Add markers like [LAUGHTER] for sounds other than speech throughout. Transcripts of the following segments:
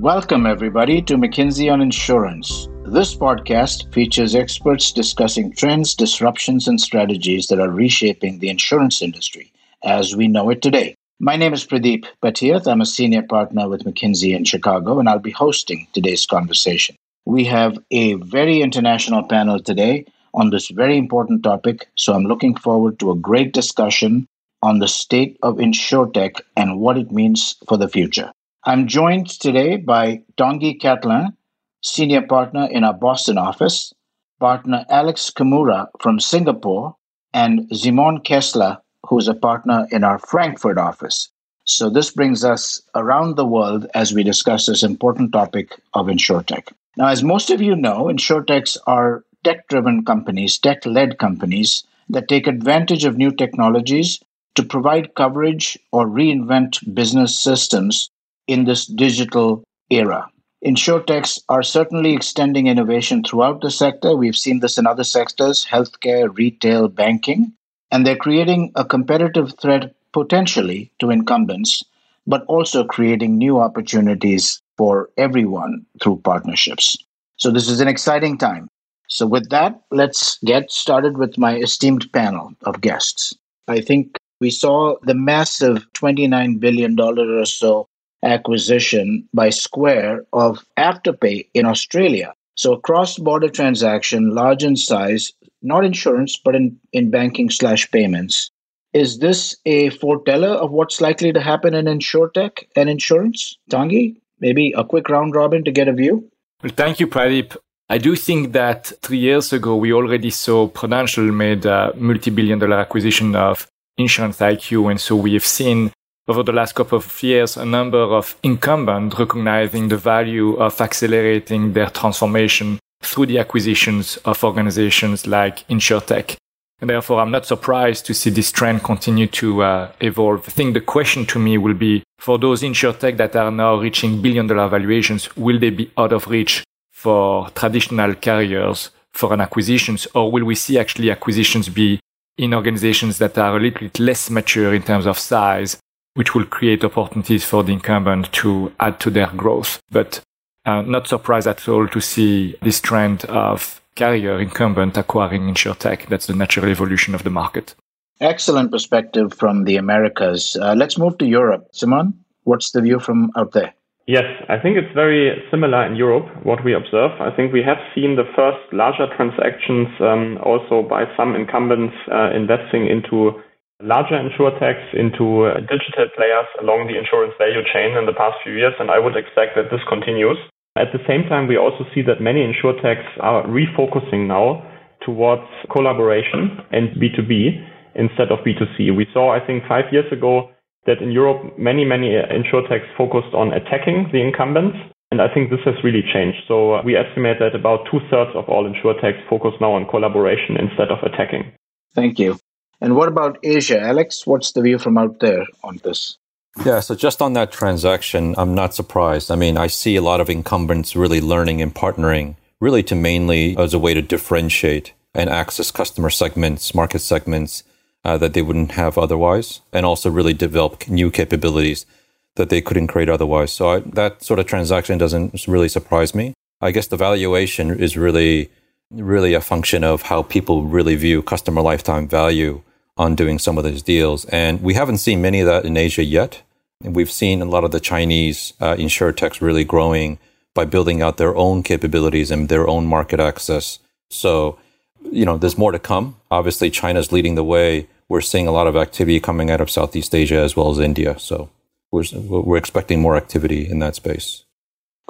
Welcome, everybody, to McKinsey on Insurance. This podcast features experts discussing trends, disruptions, and strategies that are reshaping the insurance industry as we know it today. My name is Pradeep Patiath. I'm a senior partner with McKinsey in Chicago, and I'll be hosting today's conversation. We have a very international panel today on this very important topic, so I'm looking forward to a great discussion on the state of insurtech and what it means for the future. I'm joined today by Tanguy Catlin, senior partner in our Boston office, partner Alex Kimura from Singapore, and Simon Kaesler who's a partner in our Frankfurt office. So this brings us around the world as we discuss this important topic of insurtech. Now, as most of you know, insurtechs are tech-driven companies, tech-led companies that take advantage of new technologies to provide coverage or reinvent business systems in this digital era. Insurtechs are certainly extending innovation throughout the sector. We've seen this in other sectors, healthcare, retail, banking and they're creating a competitive threat potentially to incumbents, but also creating new opportunities for everyone through partnerships. So, this is an exciting time. So, with that, let's get started with my esteemed panel of guests. I think we saw the massive $29 billion or so acquisition by Square of Afterpay in Australia. So, a cross border transaction, large in size, not insurance, but in, in banking slash payments. Is this a foreteller of what's likely to happen in insurtech and insurance? Tanguy, maybe a quick round robin to get a view? Well, thank you, Pradeep. I do think that three years ago, we already saw Prudential made a multi-billion dollar acquisition of Assurance IQ. And so we have seen over the last couple of years a number of incumbents recognizing the value of accelerating their transformation through the acquisitions of organizations like InsureTech. And therefore, I'm not surprised to see this trend continue to uh, evolve. I think the question to me will be for those InsureTech that are now reaching billion dollar valuations, will they be out of reach for traditional carriers for an acquisitions or will we see actually acquisitions be in organizations that are a little bit less mature in terms of size, which will create opportunities for the incumbent to add to their growth. But uh, not surprised at all to see this trend of carrier incumbent acquiring insurtech. That's the natural evolution of the market. Excellent perspective from the Americas. Uh, let's move to Europe. Simon, what's the view from out there? Yes, I think it's very similar in Europe, what we observe. I think we have seen the first larger transactions um, also by some incumbents uh, investing into larger insurtechs, into uh, digital players along the insurance value chain in the past few years, and I would expect that this continues. At the same time, we also see that many insurtechs are refocusing now towards collaboration and B2B instead of B2C. We saw, I think, five years ago that in Europe, many, many insurtechs focused on attacking the incumbents. And I think this has really changed. So uh, we estimate that about two thirds of all insurtechs focus now on collaboration instead of attacking. Thank you. And what about Asia? Alex, what's the view from out there on this? Yeah, so just on that transaction, I'm not surprised. I mean, I see a lot of incumbents really learning and partnering really to mainly as a way to differentiate and access customer segments, market segments uh, that they wouldn't have otherwise, and also really develop new capabilities that they couldn't create otherwise. So I, that sort of transaction doesn't really surprise me. I guess the valuation is really, really a function of how people really view customer lifetime value on doing some of those deals. And we haven't seen many of that in Asia yet. And we've seen a lot of the Chinese uh, insurtechs really growing by building out their own capabilities and their own market access. So, you know, there's more to come. Obviously, China's leading the way. We're seeing a lot of activity coming out of Southeast Asia as well as India. So we're, we're expecting more activity in that space.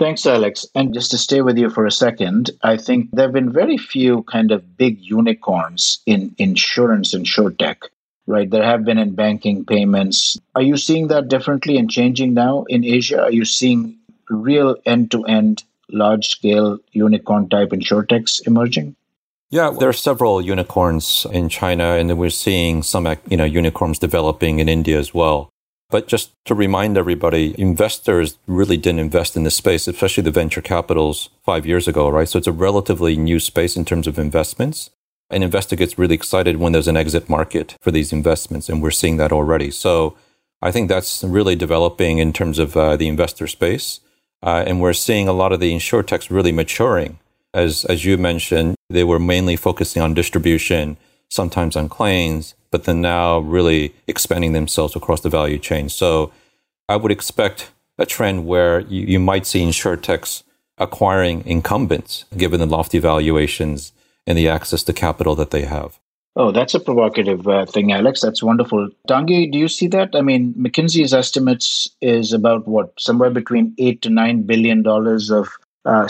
Thanks, Alex. And just to stay with you for a second, I think there have been very few kind of big unicorns in insurance and tech, right? There have been in banking payments. Are you seeing that differently and changing now in Asia? Are you seeing real end to end, large scale unicorn type insurtechs emerging? Yeah, there are several unicorns in China, and we're seeing some you know unicorns developing in India as well. But just to remind everybody, investors really didn't invest in this space, especially the venture capitals five years ago, right? So it's a relatively new space in terms of investments. An investor gets really excited when there's an exit market for these investments, and we're seeing that already. So I think that's really developing in terms of uh, the investor space. Uh, and we're seeing a lot of the insurtechs really maturing. As, as you mentioned, they were mainly focusing on distribution, sometimes on claims, but then now really expanding themselves across the value chain. So I would expect a trend where you, you might see insurtechs acquiring incumbents, given the lofty valuations and the access to capital that they have. Oh, that's a provocative uh, thing, Alex. That's wonderful. Tanguy, do you see that? I mean, McKinsey's estimates is about what, somewhere between eight to nine billion dollars of uh,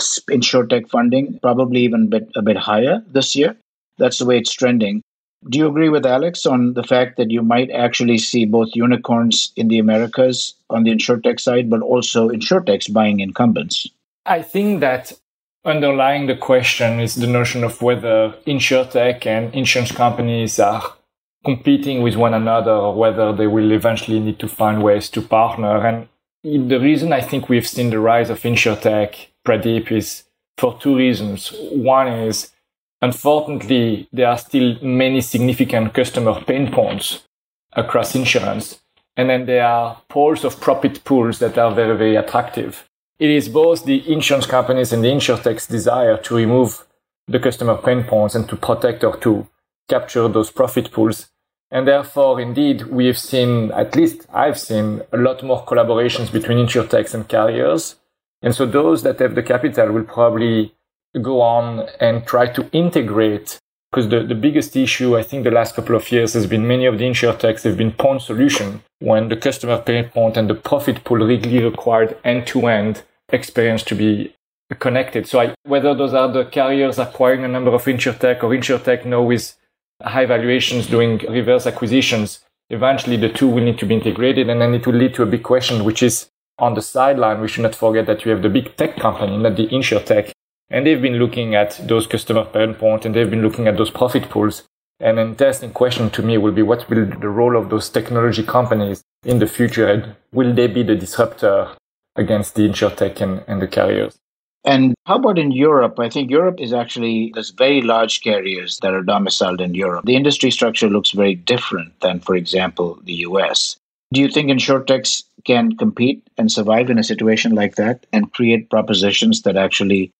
funding, probably even bit, a bit higher this year. That's the way it's trending. Do you agree with Alex on the fact that you might actually see both unicorns in the Americas on the insurtech side, but also insurtechs buying incumbents? I think that underlying the question is the notion of whether insurtech and insurance companies are competing with one another or whether they will eventually need to find ways to partner. And the reason I think we've seen the rise of insurtech, Pradeep, is for two reasons. One is, unfortunately, there are still many significant customer pain points across insurance. And then there are pools of profit pools that are very, very attractive. It is both the insurance companies and the insurtech's desire to remove the customer pain points and to protect or to capture those profit pools. And therefore, indeed, we have seen, at least I've seen, a lot more collaborations between insurtechs and carriers. And so those that have the capital will probably go on and try to integrate because the, the biggest issue I think the last couple of years has been many of the insurtechs have been point solution when the customer pain point and the profit pool really required end to end experience to be connected. So I, whether those are the carriers acquiring a number of insurtech or insurtech now with high valuations doing reverse acquisitions, eventually the two will need to be integrated and then it will lead to a big question, which is on the sideline, we should not forget that you have the big tech company, not the insurtech. And they've been looking at those customer pain points and they've been looking at those profit pools. And an interesting question to me will be what will the role of those technology companies in the future? And will they be the disruptor against the insurtech and, and the carriers. And how about in Europe? I think Europe is actually, there's very large carriers that are domiciled in Europe. The industry structure looks very different than, for example, the US. Do you think insurtechs can compete and survive in a situation like that and create propositions that actually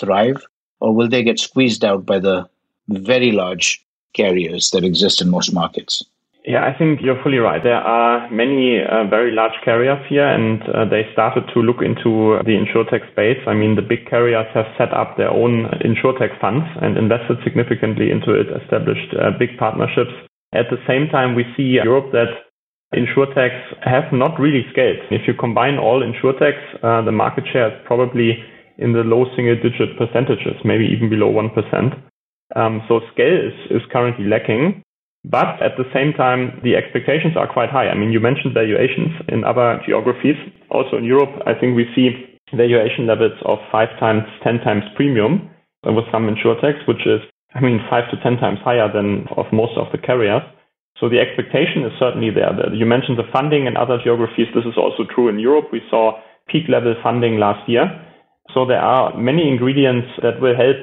thrive? Or will they get squeezed out by the very large carriers that exist in most markets? Yeah, I think you're fully right. There are many uh, very large carriers here, and uh, they started to look into the insurtech space. I mean, the big carriers have set up their own insurtech funds and invested significantly into it, established uh, big partnerships. At the same time, we see Europe that insurtechs have not really scaled. If you combine all insurtechs, uh, the market share is probably in the low single digit percentages, maybe even below 1%. Um, so scale is, is currently lacking. But at the same time, the expectations are quite high. I mean, you mentioned valuations in other geographies. Also in Europe, I think we see valuation levels of five times, 10 times premium with some insurtechs, which is, I mean, five to 10 times higher than of most of the carriers. So the expectation is certainly there. You mentioned the funding in other geographies. This is also true in Europe. We saw peak level funding last year. So there are many ingredients that will help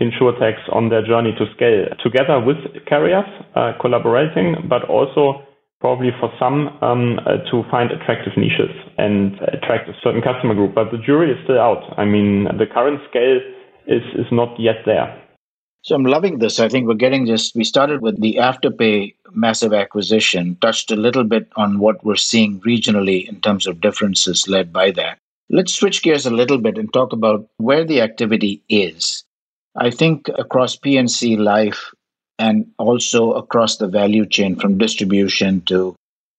insurtechs on their journey to scale together with carriers, uh, collaborating, but also probably for some um, uh, to find attractive niches and attract a certain customer group. But the jury is still out. I mean, the current scale is, is not yet there. So I'm loving this. I think we're getting just, we started with the Afterpay massive acquisition, touched a little bit on what we're seeing regionally in terms of differences led by that. Let's switch gears a little bit and talk about where the activity is. I think across P&C life and also across the value chain from distribution to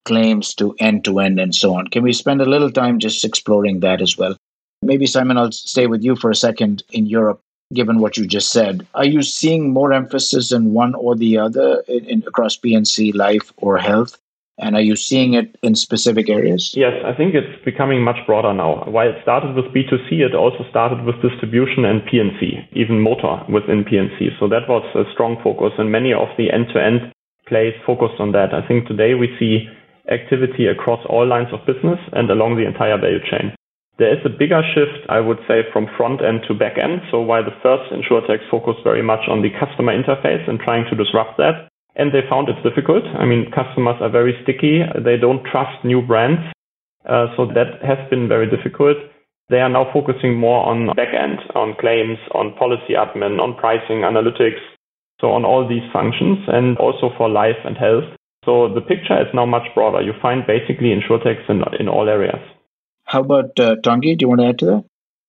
claims to end to end and so on. Can we spend a little time just exploring that as well? Maybe, Simon, I'll stay with you for a second in Europe, given what you just said. Are you seeing more emphasis in one or the other in, in across P&C life or health? And are you seeing it in specific areas? Yes, I think it's becoming much broader now. While it started with B2C, it also started with distribution and P&C, even motor within P&C. So that was a strong focus, and many of the end-to-end plays focused on that. I think today we see activity across all lines of business and along the entire value chain. There is a bigger shift, I would say, from front end to back end. So while the first insurtechs focused very much on the customer interface and trying to disrupt that, and they found it difficult. I mean, customers are very sticky. They don't trust new brands. Uh, so that has been very difficult. they are now focusing more on backend, on claims, on policy admin, on pricing, analytics, so on all these functions, and also for life and health. So the picture is now much broader. You find basically insurtechs in, in all areas. How about uh, Tanguy? Do you want to add to that?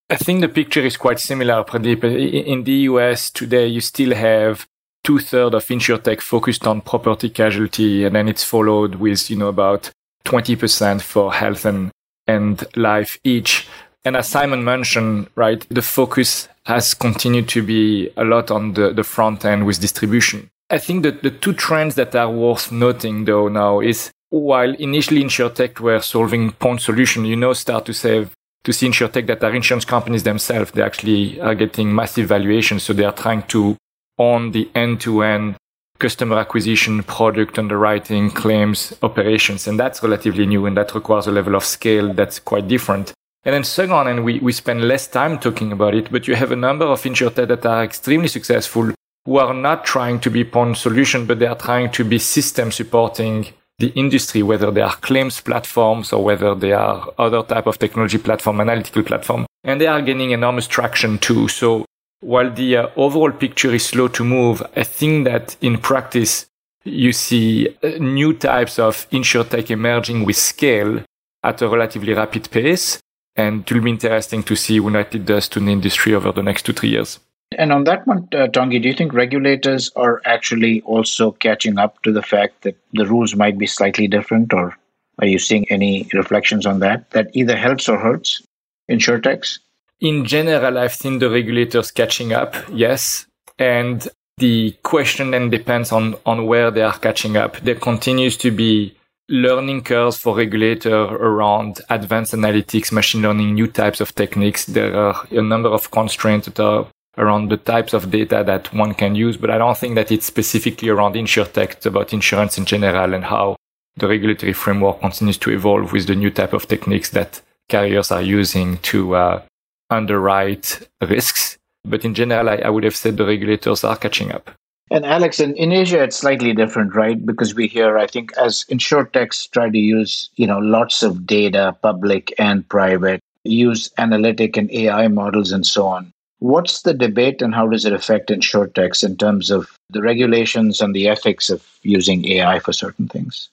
I think the picture is quite similar, Pradeep. In the US today, you still have two thirds of insurtech focused on property casualty, and then it's followed with, you know, about 20% for health and, and life each. And as Simon mentioned, right, the focus has continued to be a lot on the, the front end with distribution. I think that the two trends that are worth noting though now is while initially insurtech were solving point solution, you know, start to save to see insurtech that are insurance companies themselves. They actually are getting massive valuations. So they are trying to own the end to end customer acquisition, product underwriting, claims, operations. And that's relatively new and that requires a level of scale that's quite different. And then second, and we, we spend less time talking about it, but you have a number of insurtech that are extremely successful who are not trying to be point solution, but they are trying to be system supporting the industry, whether they are claims platforms or whether they are other type of technology platform, analytical platform. And they are gaining enormous traction too. So while the uh, overall picture is slow to move, I think that in practice, you see uh, new types of insurtech emerging with scale at a relatively rapid pace. And it will be interesting to see what it does to the industry over the next two, three years. And on that one, uh, Tanguy, do you think regulators are actually also catching up to the fact that the rules might be slightly different, or are you seeing any reflections on that that either helps or hurts insurtechs? In general, I've seen the regulators catching up, yes. And the question then depends on, on where they are catching up. There continues to be learning curves for regulator around advanced analytics, machine learning, new types of techniques. There are a number of constraints that are around the types of data that one can use, but I don't think that it's specifically around insurtech. It's about insurance in general and how the regulatory framework continues to evolve with the new type of techniques that carriers are using to uh, underwrite risks. But in general, I, I would have said the regulators are catching up. And Alex, in, in Asia, it's slightly different, right? Because we hear, I think, as insurtechs try to use, you know, lots of data, public and private, use analytic and AI models and so on. What's the debate and how does it affect insurtechs in terms of the regulations and the ethics of using AI for certain things?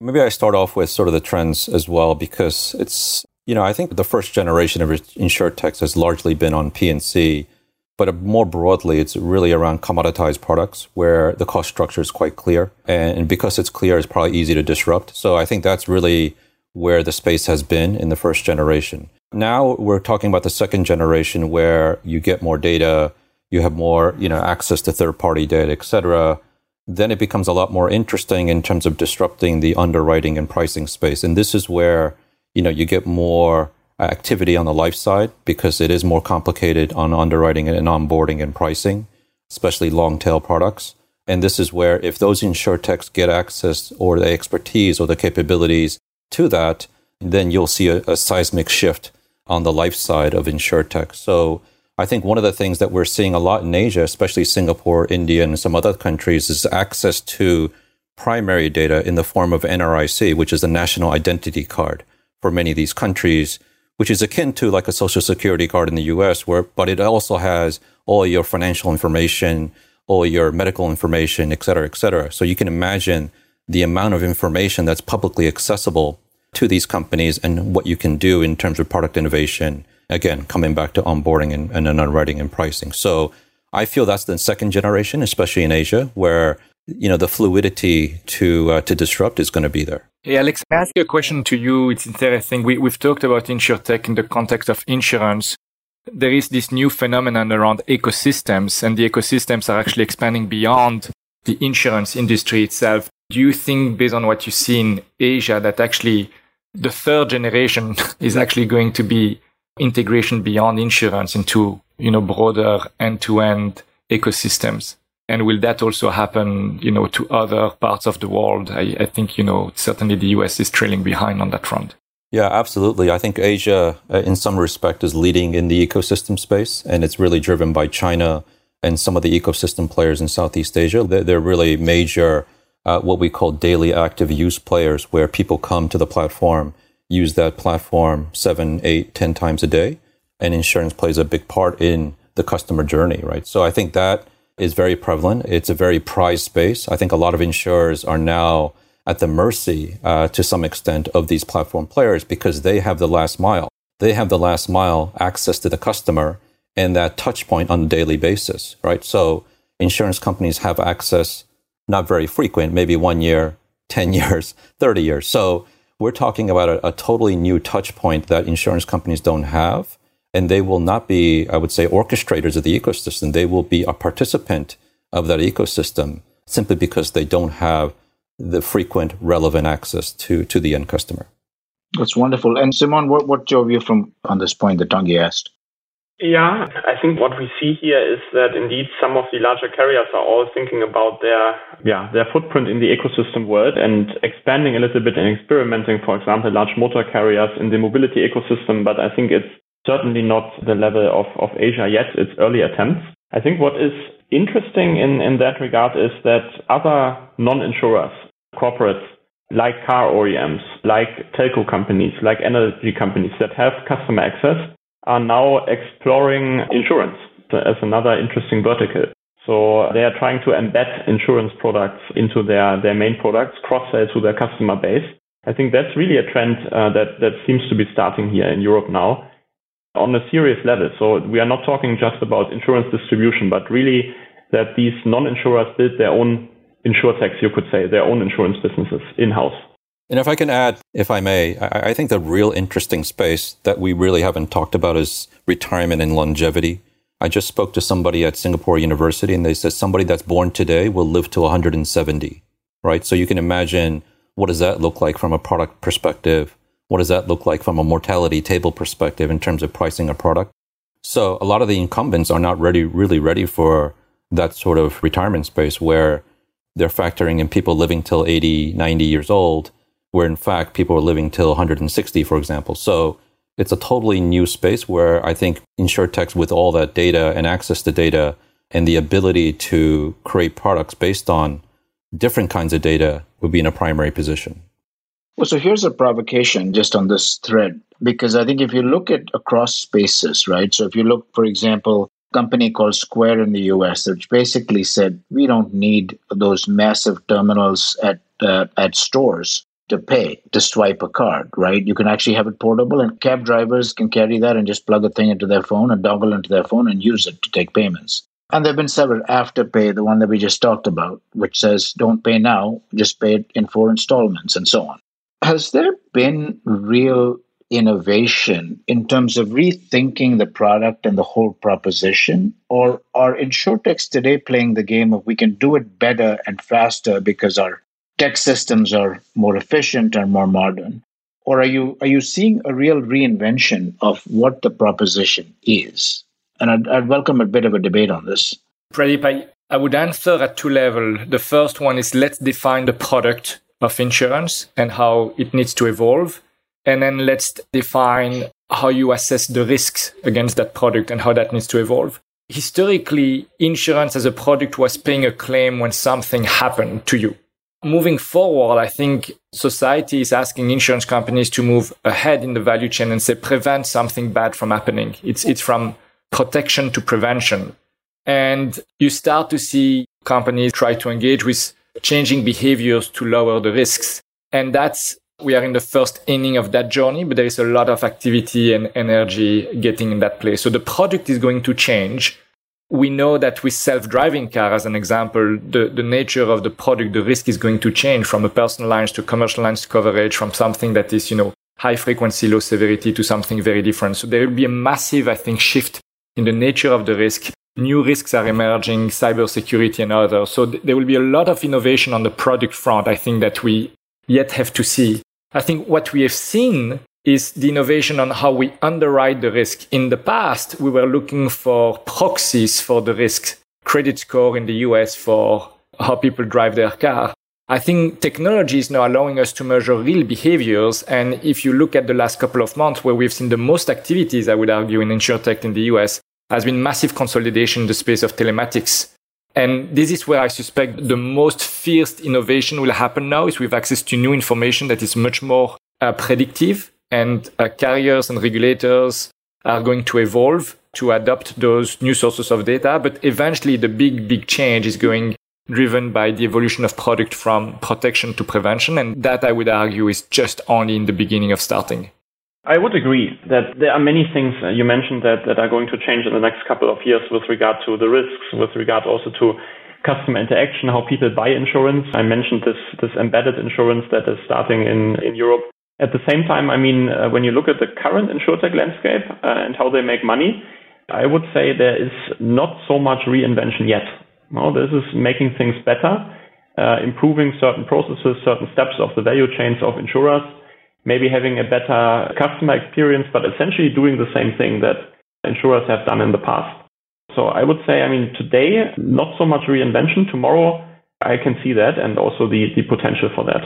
Maybe I start off with sort of the trends as well, because it's, you know, I think the first generation of insurtechs has largely been on P&C but uh, more broadly, it's really around commoditized products where the cost structure is quite clear. And because it's clear, it's probably easy to disrupt. So I think that's really where the space has been in the first generation. Now we're talking about the second generation where you get more data, you have more, you know, access to third party data, et cetera. Then it becomes a lot more interesting in terms of disrupting the underwriting and pricing space. And this is where, you know, you get more uh, activity on the life side because it is more complicated on underwriting and onboarding and pricing, especially long tail products. And this is where if those insurtechs get access or the expertise or the capabilities to that, then you'll see a, a seismic shift on the life side of insurtech. So I think one of the things that we're seeing a lot in Asia, especially Singapore, India, and some other countries, is access to primary data in the form of NRIC, which is a national identity card for many of these countries which is akin to like a social security card in the US where, but it also has all your financial information, all your medical information, et cetera, et cetera. So you can imagine the amount of information that's publicly accessible to these companies and what you can do in terms of product innovation. Again, coming back to onboarding and, and underwriting and pricing. So I feel that's the second generation, especially in Asia, where you know the fluidity to uh, to disrupt is going to be there. Hey, Alex, I ask a question to you? It's interesting. We, we've talked about insurtech in the context of insurance. There is this new phenomenon around ecosystems, and the ecosystems are actually expanding beyond the insurance industry itself. Do you think, based on what you see in Asia, that actually the third generation [LAUGHS] is actually going to be integration beyond insurance into, you know, broader end-to-end ecosystems? And will that also happen, you know, to other parts of the world? I, I think, you know, certainly the US is trailing behind on that front. Yeah, absolutely. I think Asia, uh, in some respect, is leading in the ecosystem space, and it's really driven by China and some of the ecosystem players in Southeast Asia. They're, really major, uh, what we call daily active use players, where people come to the platform, use that platform seven, eight, ten times a day. and insurance plays a big part in the customer journey, right? So I think that is very prevalent. It's a very prized space. I think a lot of insurers are now at the mercy, uh, to some extent, of these platform players because they have the last mile. They have the last mile access to the customer and that touch point on a daily basis, right? So insurance companies have access, not very frequent, maybe one year, [LAUGHS] 10 years, 30 years. So we're talking about a, a totally new touch point that insurance companies don't have. And they will not be, I would say, orchestrators of the ecosystem. They will be a participant of that ecosystem simply because they don't have the frequent relevant access to, to the end customer. That's wonderful. And Simon, what, what's your view from on this point that Tanguy asked? Yeah, I think what we see here is that indeed some of the larger carriers are all thinking about their yeah their footprint in the ecosystem world and expanding a little bit and experimenting, for example, large motor carriers in the mobility ecosystem. But I think it's certainly not the level of, of Asia yet. It's early attempts. I think what is interesting in, in that regard is that other non-insurers, corporates like car OEMs, like telco companies, like energy companies that have customer access are now exploring insurance as another interesting vertical. So they are trying to embed insurance products into their, their main products, cross-sell to their customer base. I think that's really a trend uh, that, that seems to be starting here in Europe now on a serious level. So we are not talking just about insurance distribution, but really that these non-insurers build their own insurtechs, you could say, their own insurance businesses in-house. And if I can add, if I may, I, I think the real interesting space that we really haven't talked about is retirement and longevity. I just spoke to somebody at Singapore University and they said somebody that's born today will live to 170, right? So you can imagine what does that look like from a product perspective? What does that look like from a mortality table perspective in terms of pricing a product? So a lot of the incumbents are not ready, really ready for that sort of retirement space where they're factoring in people living till 80, 90 years old where in fact people are living till 160, for example. So it's a totally new space where I think insurtechs with all that data and access to data and the ability to create products based on different kinds of data would be in a primary position. Well, so here's a provocation just on this thread, because I think if you look at across spaces, right? So if you look, for example, company called Square in the US, which basically said we don't need those massive terminals at uh, at stores to pay to swipe a card, right? You can actually have it portable, and cab drivers can carry that and just plug a thing into their phone and dongle into their phone and use it to take payments. And there have been several Afterpay, the one that we just talked about, which says don't pay now, just pay it in four installments and so on. Has there been real innovation in terms of rethinking the product and the whole proposition? Or are insurtechs today playing the game of we can do it better and faster because our tech systems are more efficient and more modern? Or are you are you seeing a real reinvention of what the proposition is? And I'd, I'd welcome a bit of a debate on this. Pradeep, I, I would answer at two levels. The first one is let's define the product of insurance and how it needs to evolve. And then let's define how you assess the risks against that product and how that needs to evolve. Historically, insurance as a product was paying a claim when something happened to you. Moving forward, I think society is asking insurance companies to move ahead in the value chain and say prevent something bad from happening. It's it's from protection to prevention. And you start to see companies try to engage with changing behaviors to lower the risks. And that's we are in the first inning of that journey, but there is a lot of activity and energy getting in that place. So the product is going to change we know that with self-driving car, as an example, the, the nature of the product, the risk is going to change from a personal lines to commercial lines coverage, from something that is, you know, high frequency, low severity to something very different. So there will be a massive, I think, shift in the nature of the risk. New risks are emerging, cybersecurity and others. So th- there will be a lot of innovation on the product front, I think, that we yet have to see. I think what we have seen is the innovation on how we underwrite the risk. In the past, we were looking for proxies for the risk, credit score in the US for how people drive their car. I think technology is now allowing us to measure real behaviors. And if you look at the last couple of months where we've seen the most activities, I would argue, in insurtech in the US, has been massive consolidation in the space of telematics. And this is where I suspect the most fierce innovation will happen now is with access to new information that is much more uh, predictive and uh, carriers and regulators are going to evolve to adopt those new sources of data. But eventually the big, big change is going driven by the evolution of product from protection to prevention. And that I would argue is just only in the beginning of starting. I would agree that there are many things uh, you mentioned that, that are going to change in the next couple of years with regard to the risks, with regard also to customer interaction, how people buy insurance. I mentioned this, this embedded insurance that is starting in, in Europe. At the same time, I mean, uh, when you look at the current insurtech landscape uh, and how they make money, I would say there is not so much reinvention yet. No, this is making things better, uh, improving certain processes, certain steps of the value chains of insurers, maybe having a better customer experience, but essentially doing the same thing that insurers have done in the past. So I would say, I mean, today, not so much reinvention. Tomorrow, I can see that and also the, the potential for that.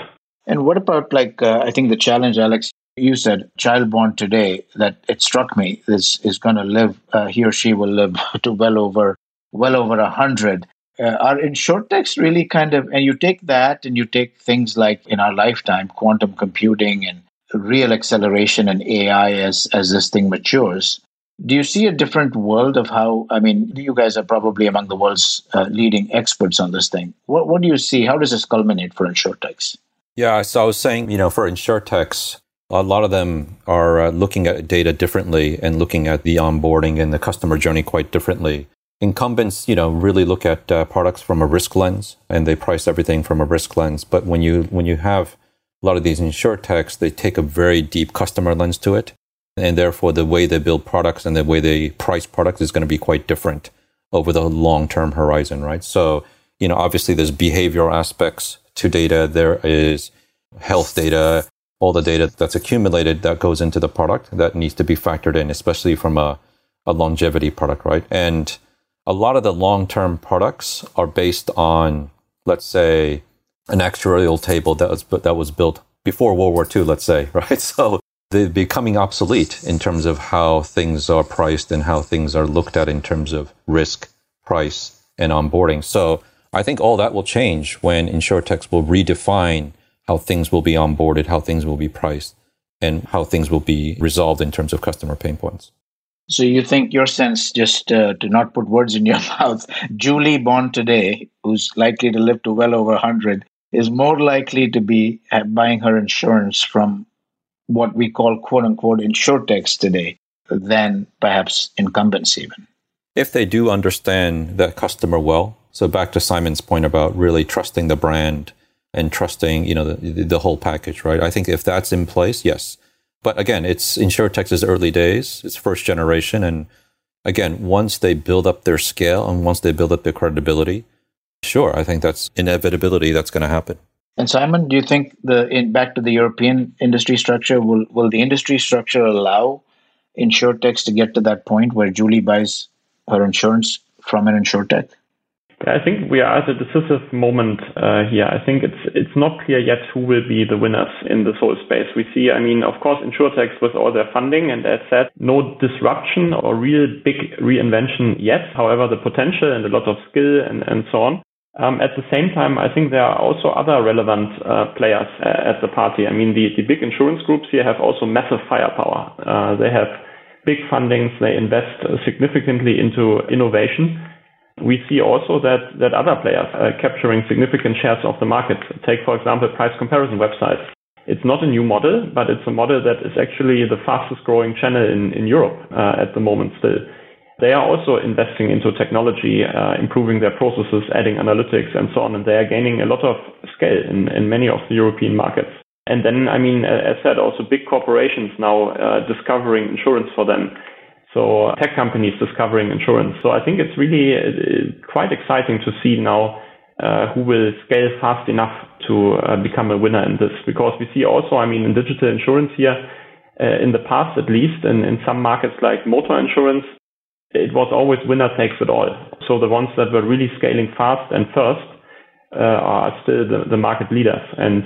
And what about, like, uh, I think the challenge, Alex, you said child born today, that it struck me, is, is going to live, uh, he or she will live [LAUGHS] to well over, well over a hundred uh, are insurtechs really kind of and you take that and you take things like in our lifetime quantum computing and real acceleration and ai as as this thing matures do you see a different world of how i mean you guys are probably among the world's uh, leading experts on this thing. What, what do you see? How does this culminate for insurtechs? Yeah so i was saying you know for insurtechs a lot of them are uh, looking at data differently and looking at the onboarding and the customer journey quite differently. Incumbents, you know, really look at uh, products from a risk lens and they price everything from a risk lens. But when you when you have a lot of these insurtechs, they take a very deep customer lens to it, and therefore the way they build products and the way they price products is going to be quite different over the long term horizon, right? So, you know, obviously there's behavioral aspects to data. There is health data, all the data that's accumulated that goes into the product that needs to be factored in, especially from a, a longevity product, right? And a lot of the long term products are based on, let's say, an actuarial table that was, that was built before World War II, let's say, [LAUGHS] right? So they're becoming obsolete in terms of how things are priced and how things are looked at in terms of risk, price, and onboarding. So I think all that will change when insurtechs will redefine how things will be onboarded, how things will be priced, and how things will be resolved in terms of customer pain points. So you think your sense, just uh, to not put words in your [LAUGHS] mouth, Julie born today, who's likely to live to well over 100, is more likely to be uh, buying her insurance from what we call quote unquote insurtechs today than perhaps incumbents even. If they do understand that customer well, so back to Simon's point about really trusting the brand and trusting, you know, the, the whole package, right? I think if that's in place, yes, but again, it's InsurTech's early days, it's first generation. And again, once they build up their scale and once they build up their credibility, sure, I think that's inevitability that's going to happen. And Simon, do you think the in back to the European industry structure will will the industry structure allow insurtechs to get to that point where Julie buys her insurance from an insurtech? I think we are at a decisive moment uh, here. I think it's it's not clear yet who will be the winners in this whole space. We see, I mean, of course, insurtechs with all their funding, and as said, no disruption or real big reinvention yet. However, the potential and a lot of skill and, and so on. Um, at the same time, I think there are also other relevant uh, players uh, at the party. I mean, the, the big insurance groups here have also massive firepower. Uh, they have big fundings. They invest significantly into innovation. We see also that, that other players are capturing significant shares of the market. Take, for example, price comparison websites. It's not a new model, but it's a model that is actually the fastest growing channel in, in Europe uh, at the moment still. They are also investing into technology, uh, improving their processes, adding analytics and so on, and they are gaining a lot of scale in, in many of the European markets. And then, I mean, as said, also big corporations now uh, discovering insurance for them so tech companies discovering insurance. So I think it's really uh, quite exciting to see now uh, who will scale fast enough to uh, become a winner in this. Because we see also, I mean, in digital insurance here, uh, in the past at least, in, in some markets like motor insurance, it was always winner takes it all. So the ones that were really scaling fast and first uh, are still the, the market leaders. And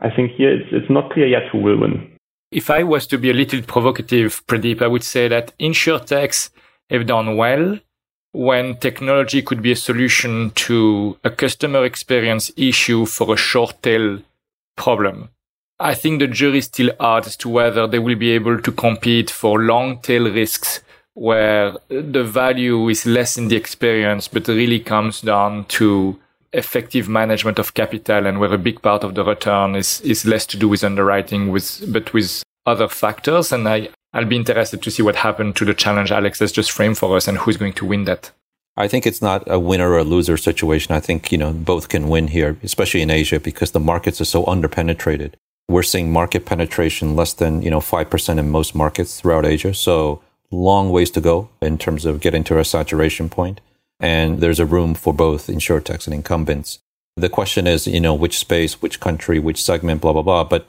I think here it's, it's not clear yet who will win. If I was to be a little provocative, Pradeep, I would say that insurtechs have done well when technology could be a solution to a customer experience issue for a short tail problem. I think the jury is still out as to whether they will be able to compete for long tail risks where the value is less in the experience, but really comes down to effective management of capital and where a big part of the return is, is less to do with underwriting with, but with other factors. And I, I'll be interested to see what happened to the challenge Alex has just framed for us and who's going to win that. I think it's not a winner or a loser situation. I think, you know, both can win here, especially in Asia because the markets are so underpenetrated. We're seeing market penetration less than, you know, 5% in most markets throughout Asia. So long ways to go in terms of getting to a saturation. And there's a room for both insurtechs and incumbents. The question is, you know, which space, which country, which segment, blah, blah, blah. But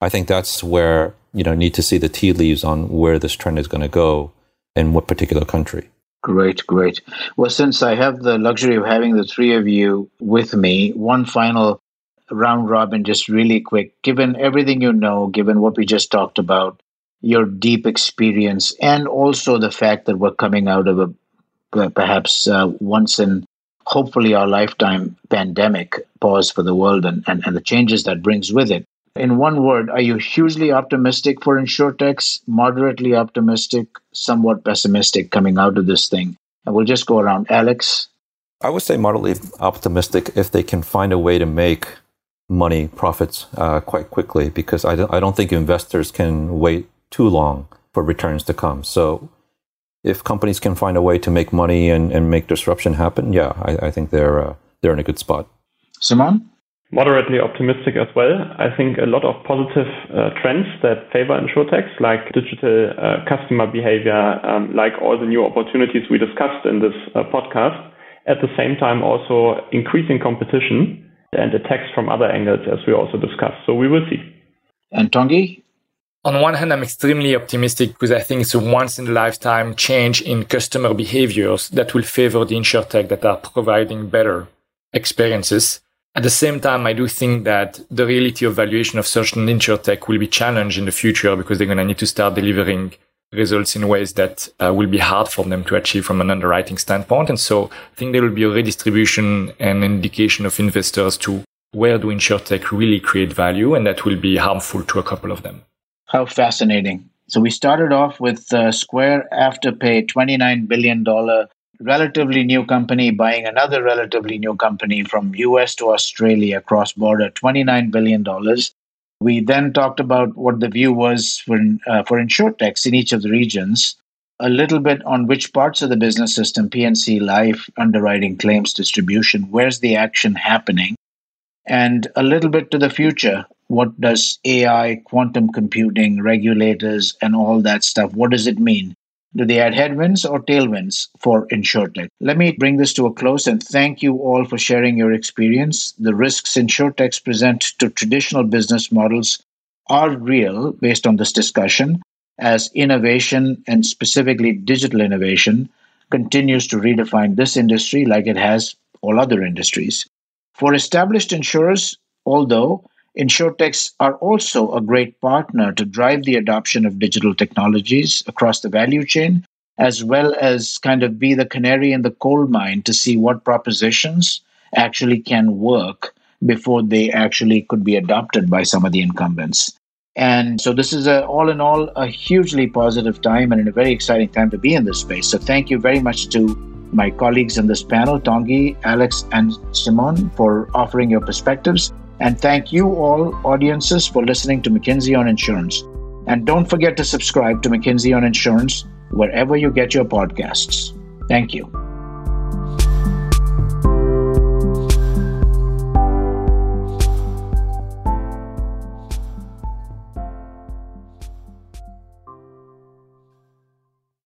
I think that's where, you know, need to see the tea leaves on where this trend is going to go in what particular country. Great, great. Well, since I have the luxury of having the three of you with me, one final round robin, just really quick. Given everything you know, given what we just talked about, your deep experience, and also the fact that we're coming out of a perhaps uh, once in hopefully our lifetime pandemic pause for the world and, and, and the changes that brings with it. In one word, are you hugely optimistic for insurtechs, moderately optimistic, somewhat pessimistic coming out of this thing? And we'll just go around. Alex? I would say moderately optimistic if they can find a way to make money, profits uh, quite quickly, because I don't, I don't think investors can wait too long for returns to come. So if companies can find a way to make money and, and make disruption happen, yeah, I, I think they're, uh, they're in a good spot. Simon? moderately optimistic as well. I think a lot of positive uh, trends that favor insurtechs, like digital uh, customer behavior, um, like all the new opportunities we discussed in this uh, podcast. At the same time, also increasing competition and attacks from other angles, as we also discussed. So we will see. And Tanguy? On one hand, I'm extremely optimistic because I think it's a once in a lifetime change in customer behaviors that will favor the insurtech that are providing better experiences. At the same time, I do think that the reality of valuation of certain insurtech will be challenged in the future because they're going to need to start delivering results in ways that uh, will be hard for them to achieve from an underwriting standpoint. And so I think there will be a redistribution and indication of investors to where do insurtech really create value, and that will be harmful to a couple of them. How fascinating. So we started off with uh, Square Afterpay, $29 billion relatively new company buying another relatively new company from US to Australia cross border, $29 billion. We then talked about what the view was for, uh, for insurtechs in each of the regions, a little bit on which parts of the business system, P&C, life, underwriting, claims, distribution, where's the action happening, and a little bit to the future. What does AI, quantum computing, regulators, and all that stuff, what does it mean? Do they add headwinds or tailwinds for InsurTech? Let me bring this to a close and thank you all for sharing your experience. The risks InsurTechs present to traditional business models are real based on this discussion as innovation and specifically digital innovation continues to redefine this industry like it has all other industries. For established insurers, although Insurtechs are also a great partner to drive the adoption of digital technologies across the value chain, as well as kind of be the canary in the coal mine to see what propositions actually can work before they actually could be adopted by some of the incumbents. And so this is a, all in all a hugely positive time and a very exciting time to be in this space. So thank you very much to my colleagues on this panel, Tanguy, Alex, and Simon, for offering your perspectives. And thank you all, audiences, for listening to McKinsey on Insurance. And don't forget to subscribe to McKinsey on Insurance wherever you get your podcasts. Thank you.